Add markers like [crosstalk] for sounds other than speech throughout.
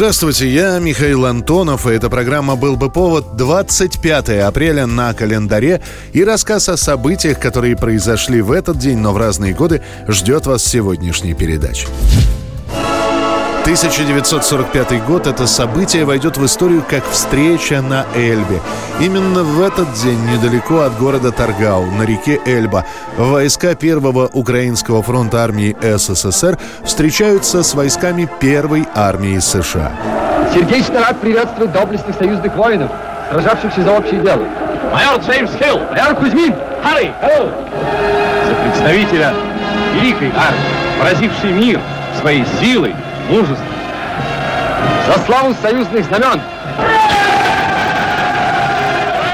Здравствуйте, я Михаил Антонов, и эта программа «Был бы повод» 25 апреля на календаре и рассказ о событиях, которые произошли в этот день, но в разные годы, ждет вас сегодняшней передачи. 1945 год это событие войдет в историю как встреча на Эльбе. Именно в этот день недалеко от города Таргау на реке Эльба войска Первого Украинского фронта армии СССР встречаются с войсками Первой армии США. Сердечно рад приветствовать доблестных союзных воинов, сражавшихся за общее дело. Майор Джеймс Хилл! Майор Кузьмин! Харри! За представителя великой армии, поразившей мир своей силой, мужеством. За славу союзных знамен!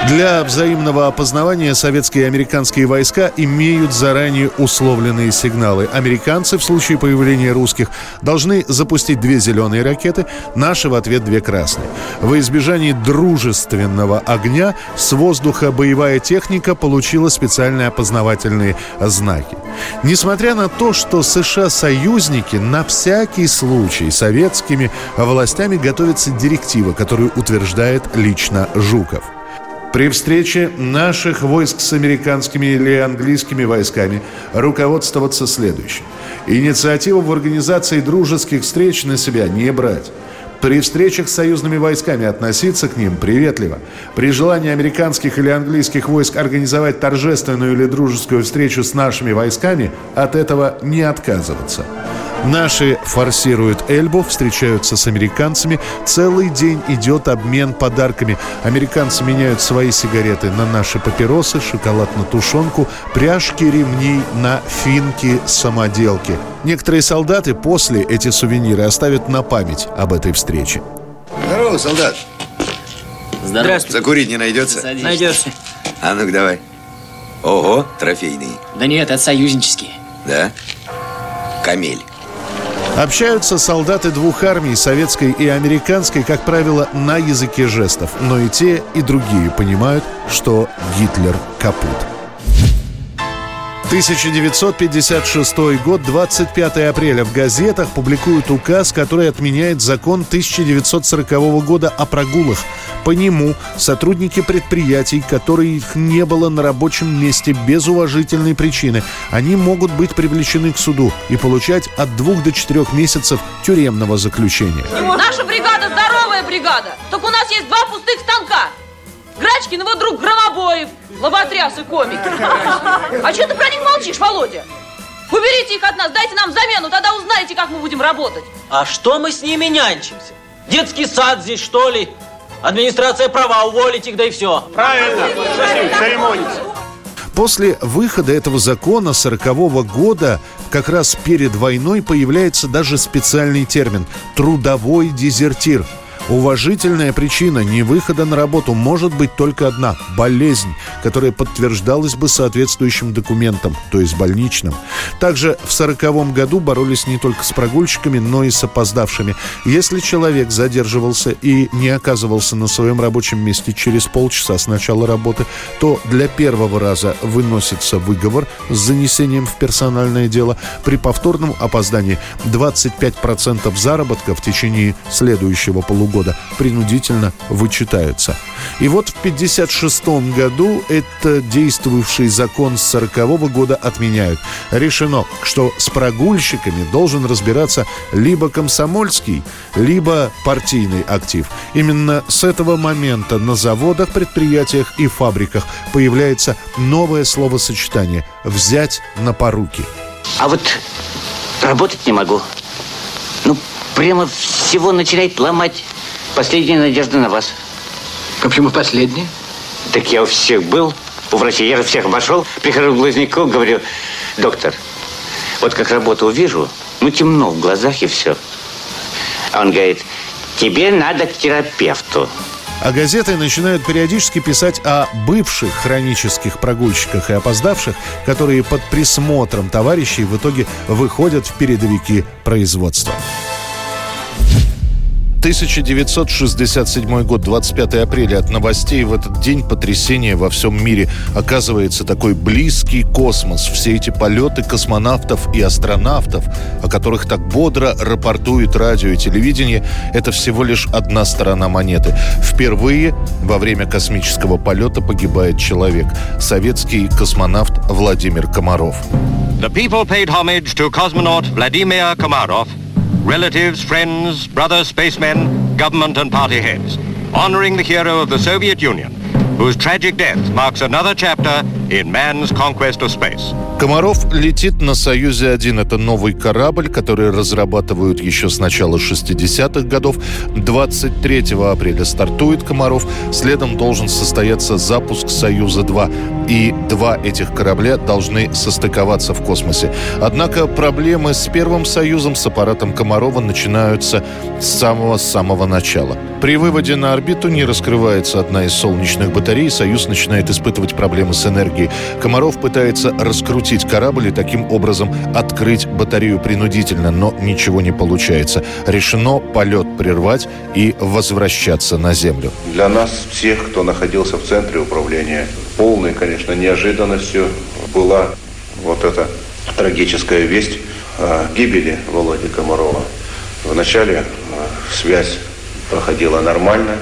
Для взаимного опознавания советские и американские войска имеют заранее условленные сигналы. Американцы в случае появления русских должны запустить две зеленые ракеты, наши в ответ две красные. Во избежании дружественного огня с воздуха боевая техника получила специальные опознавательные знаки. Несмотря на то, что США-союзники на всякий случай советскими властями готовится директива, которую утверждает лично Жуков – при встрече наших войск с американскими или английскими войсками руководствоваться следующим. Инициативу в организации дружеских встреч на себя не брать. При встречах с союзными войсками относиться к ним приветливо. При желании американских или английских войск организовать торжественную или дружескую встречу с нашими войсками, от этого не отказываться. Наши форсируют Эльбу, встречаются с американцами. Целый день идет обмен подарками. Американцы меняют свои сигареты на наши папиросы, шоколад на тушенку, пряжки ремней на финки самоделки. Некоторые солдаты после эти сувениры оставят на память об этой встрече. Здорово, солдат. Здравствуйте. Закурить не найдется? Садись. Найдется. [laughs] А ну-ка давай. Ого, трофейный. Да нет, это союзнические. Да? Камель. Общаются солдаты двух армий, советской и американской, как правило, на языке жестов. Но и те, и другие понимают, что Гитлер капут. 1956 год, 25 апреля. В газетах публикуют указ, который отменяет закон 1940 года о прогулах. По нему сотрудники предприятий, которых не было на рабочем месте без уважительной причины, они могут быть привлечены к суду и получать от двух до четырех месяцев тюремного заключения. Наша бригада здоровая бригада. Только у нас есть два пустых станка. Грачкин его друг Громобоев, лоботряс и комик. А что ты про них молчишь, Володя? Уберите их от нас, дайте нам замену, тогда узнаете, как мы будем работать. А что мы с ними нянчимся? Детский сад здесь, что ли? Администрация права, уволить их, да и все. Правильно, церемониться? После выхода этого закона 40 года, как раз перед войной, появляется даже специальный термин – трудовой дезертир – Уважительная причина невыхода на работу может быть только одна – болезнь, которая подтверждалась бы соответствующим документом, то есть больничным. Также в 1940 году боролись не только с прогульщиками, но и с опоздавшими. Если человек задерживался и не оказывался на своем рабочем месте через полчаса с начала работы, то для первого раза выносится выговор с занесением в персональное дело. При повторном опоздании 25% заработка в течение следующего полугода года принудительно вычитаются. И вот в 1956 году это действовавший закон с 40 года отменяют. Решено, что с прогульщиками должен разбираться либо комсомольский, либо партийный актив. Именно с этого момента на заводах, предприятиях и фабриках появляется новое словосочетание «взять на поруки». А вот работать не могу. Ну, прямо всего начинает ломать. Последняя надежда на вас. Почему последняя? Так я у всех был, у врачей. Я же всех обошел, прихожу к глазнику, говорю, доктор, вот как работу увижу, ну темно в глазах и все. А он говорит, тебе надо к терапевту. А газеты начинают периодически писать о бывших хронических прогульщиках и опоздавших, которые под присмотром товарищей в итоге выходят в передовики производства. 1967 год, 25 апреля. От новостей в этот день потрясение во всем мире. Оказывается, такой близкий космос. Все эти полеты космонавтов и астронавтов, о которых так бодро рапортует радио и телевидение, это всего лишь одна сторона монеты. Впервые во время космического полета погибает человек. Советский космонавт Владимир Комаров. The people paid homage to cosmonaut Vladimir Komarov – relatives, friends, brother spacemen, government and party heads, honoring the hero of the Soviet Union, whose tragic death marks another chapter in man's conquest of space. Комаров летит на «Союзе-1». Это новый корабль, который разрабатывают еще с начала 60-х годов. 23 апреля стартует Комаров. Следом должен состояться запуск «Союза-2». И два этих корабля должны состыковаться в космосе. Однако проблемы с Первым Союзом, с аппаратом Комарова начинаются с самого-самого начала. При выводе на орбиту не раскрывается одна из солнечных батарей. Союз начинает испытывать проблемы с энергией. Комаров пытается раскрутить корабль и таким образом открыть батарею принудительно, но ничего не получается. Решено полет прервать и возвращаться на Землю. Для нас всех, кто находился в центре управления, полной, конечно, неожиданностью была вот эта трагическая весть о гибели Володи Комарова. Вначале э, связь проходила нормально.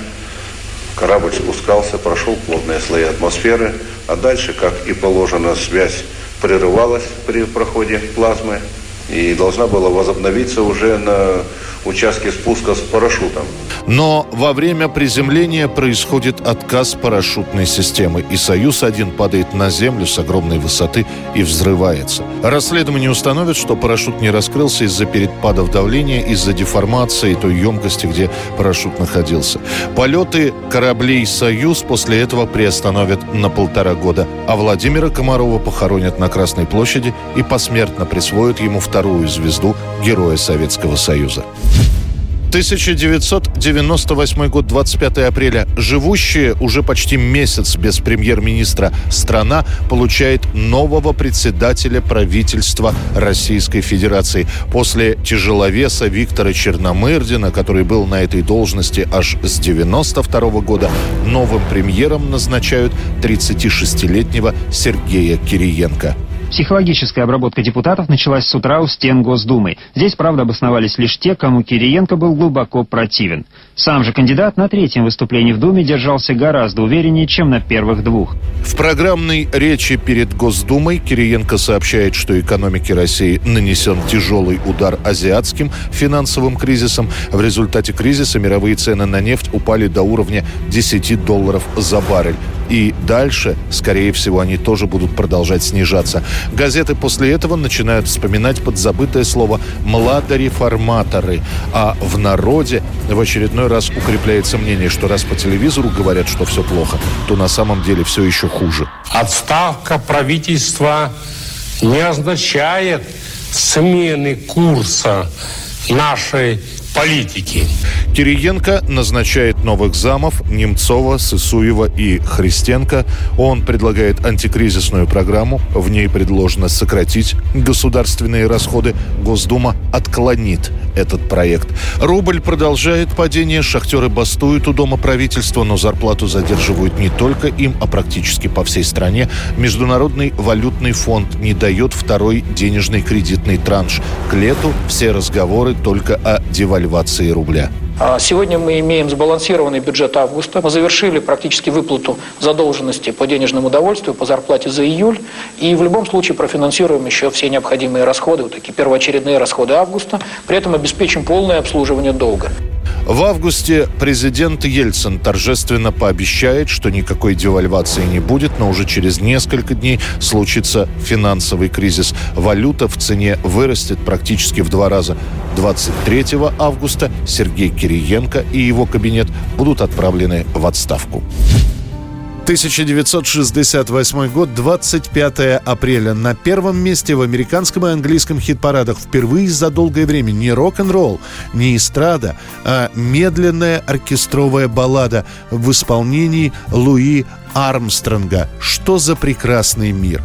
Корабль спускался, прошел плотные слои атмосферы, а дальше, как и положено, связь прерывалась при проходе плазмы и должна была возобновиться уже на участке спуска с парашютом. Но во время приземления происходит отказ парашютной системы, и «Союз-1» падает на землю с огромной высоты и взрывается. Расследование установит, что парашют не раскрылся из-за перепадов давления, из-за деформации той емкости, где парашют находился. Полеты кораблей «Союз» после этого приостановят на полтора года, а Владимира Комарова похоронят на Красной площади и посмертно присвоят ему вторую звезду Героя Советского Союза. 1998 год, 25 апреля. Живущая уже почти месяц без премьер-министра страна получает нового председателя правительства Российской Федерации. После тяжеловеса Виктора Черномырдина, который был на этой должности аж с 92 года, новым премьером назначают 36-летнего Сергея Кириенко. Психологическая обработка депутатов началась с утра у стен Госдумы. Здесь, правда, обосновались лишь те, кому Кириенко был глубоко противен. Сам же кандидат на третьем выступлении в Думе держался гораздо увереннее, чем на первых двух. В программной речи перед Госдумой Кириенко сообщает, что экономике России нанесен тяжелый удар азиатским финансовым кризисом. В результате кризиса мировые цены на нефть упали до уровня 10 долларов за баррель. И дальше, скорее всего, они тоже будут продолжать снижаться. Газеты после этого начинают вспоминать подзабытое слово «младореформаторы». А в народе в очередной раз укрепляется мнение, что раз по телевизору говорят, что все плохо, то на самом деле все еще хуже. Отставка правительства не означает смены курса нашей политики. Кириенко назначает новых замов Немцова, Сысуева и Христенко. Он предлагает антикризисную программу. В ней предложено сократить государственные расходы. Госдума отклонит этот проект. Рубль продолжает падение. Шахтеры бастуют у Дома правительства, но зарплату задерживают не только им, а практически по всей стране. Международный валютный фонд не дает второй денежный кредитный транш. К лету все разговоры только о девальвации рубля. А сегодня мы имеем сбалансированный бюджет августа. Мы завершили практически выплату задолженности по денежному удовольствию, по зарплате за июль. И в любом случае профинансируем еще все необходимые расходы, вот такие первоочередные расходы августа. При этом обеспечим полное обслуживание долга. В августе президент Ельцин торжественно пообещает, что никакой девальвации не будет, но уже через несколько дней случится финансовый кризис. Валюта в цене вырастет практически в два раза. 23 августа Сергей Кириенко и его кабинет будут отправлены в отставку. 1968 год, 25 апреля. На первом месте в американском и английском хит-парадах впервые за долгое время не рок-н-ролл, не эстрада, а медленная оркестровая баллада в исполнении Луи Армстронга «Что за прекрасный мир».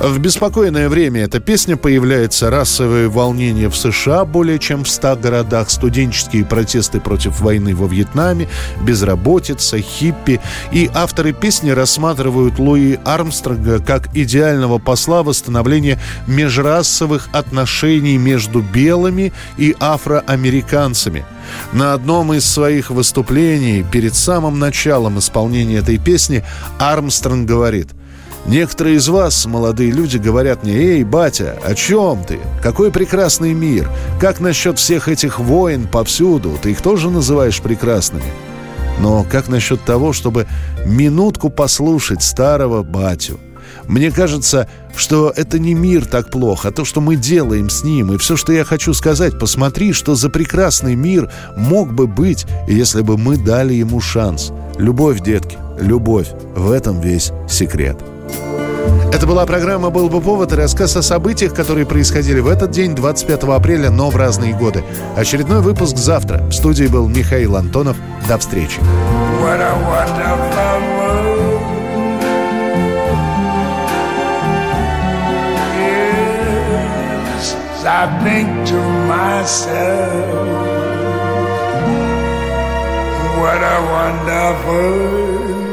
В беспокойное время эта песня появляется. Расовые волнения в США более чем в 100 городах, студенческие протесты против войны во Вьетнаме, безработица, хиппи. И авторы песни рассматривают Луи Армстронга как идеального посла восстановления межрасовых отношений между белыми и афроамериканцами – на одном из своих выступлений перед самым началом исполнения этой песни Армстронг говорит – Некоторые из вас, молодые люди, говорят мне, «Эй, батя, о чем ты? Какой прекрасный мир! Как насчет всех этих войн повсюду? Ты их тоже называешь прекрасными?» Но как насчет того, чтобы минутку послушать старого батю? Мне кажется, что это не мир так плохо, а то, что мы делаем с ним. И все, что я хочу сказать, посмотри, что за прекрасный мир мог бы быть, если бы мы дали ему шанс. Любовь, детки, любовь. В этом весь секрет. Это была программа «Был бы повод» и рассказ о событиях, которые происходили в этот день, 25 апреля, но в разные годы. Очередной выпуск завтра. В студии был Михаил Антонов. До встречи. I think to myself, what a wonderful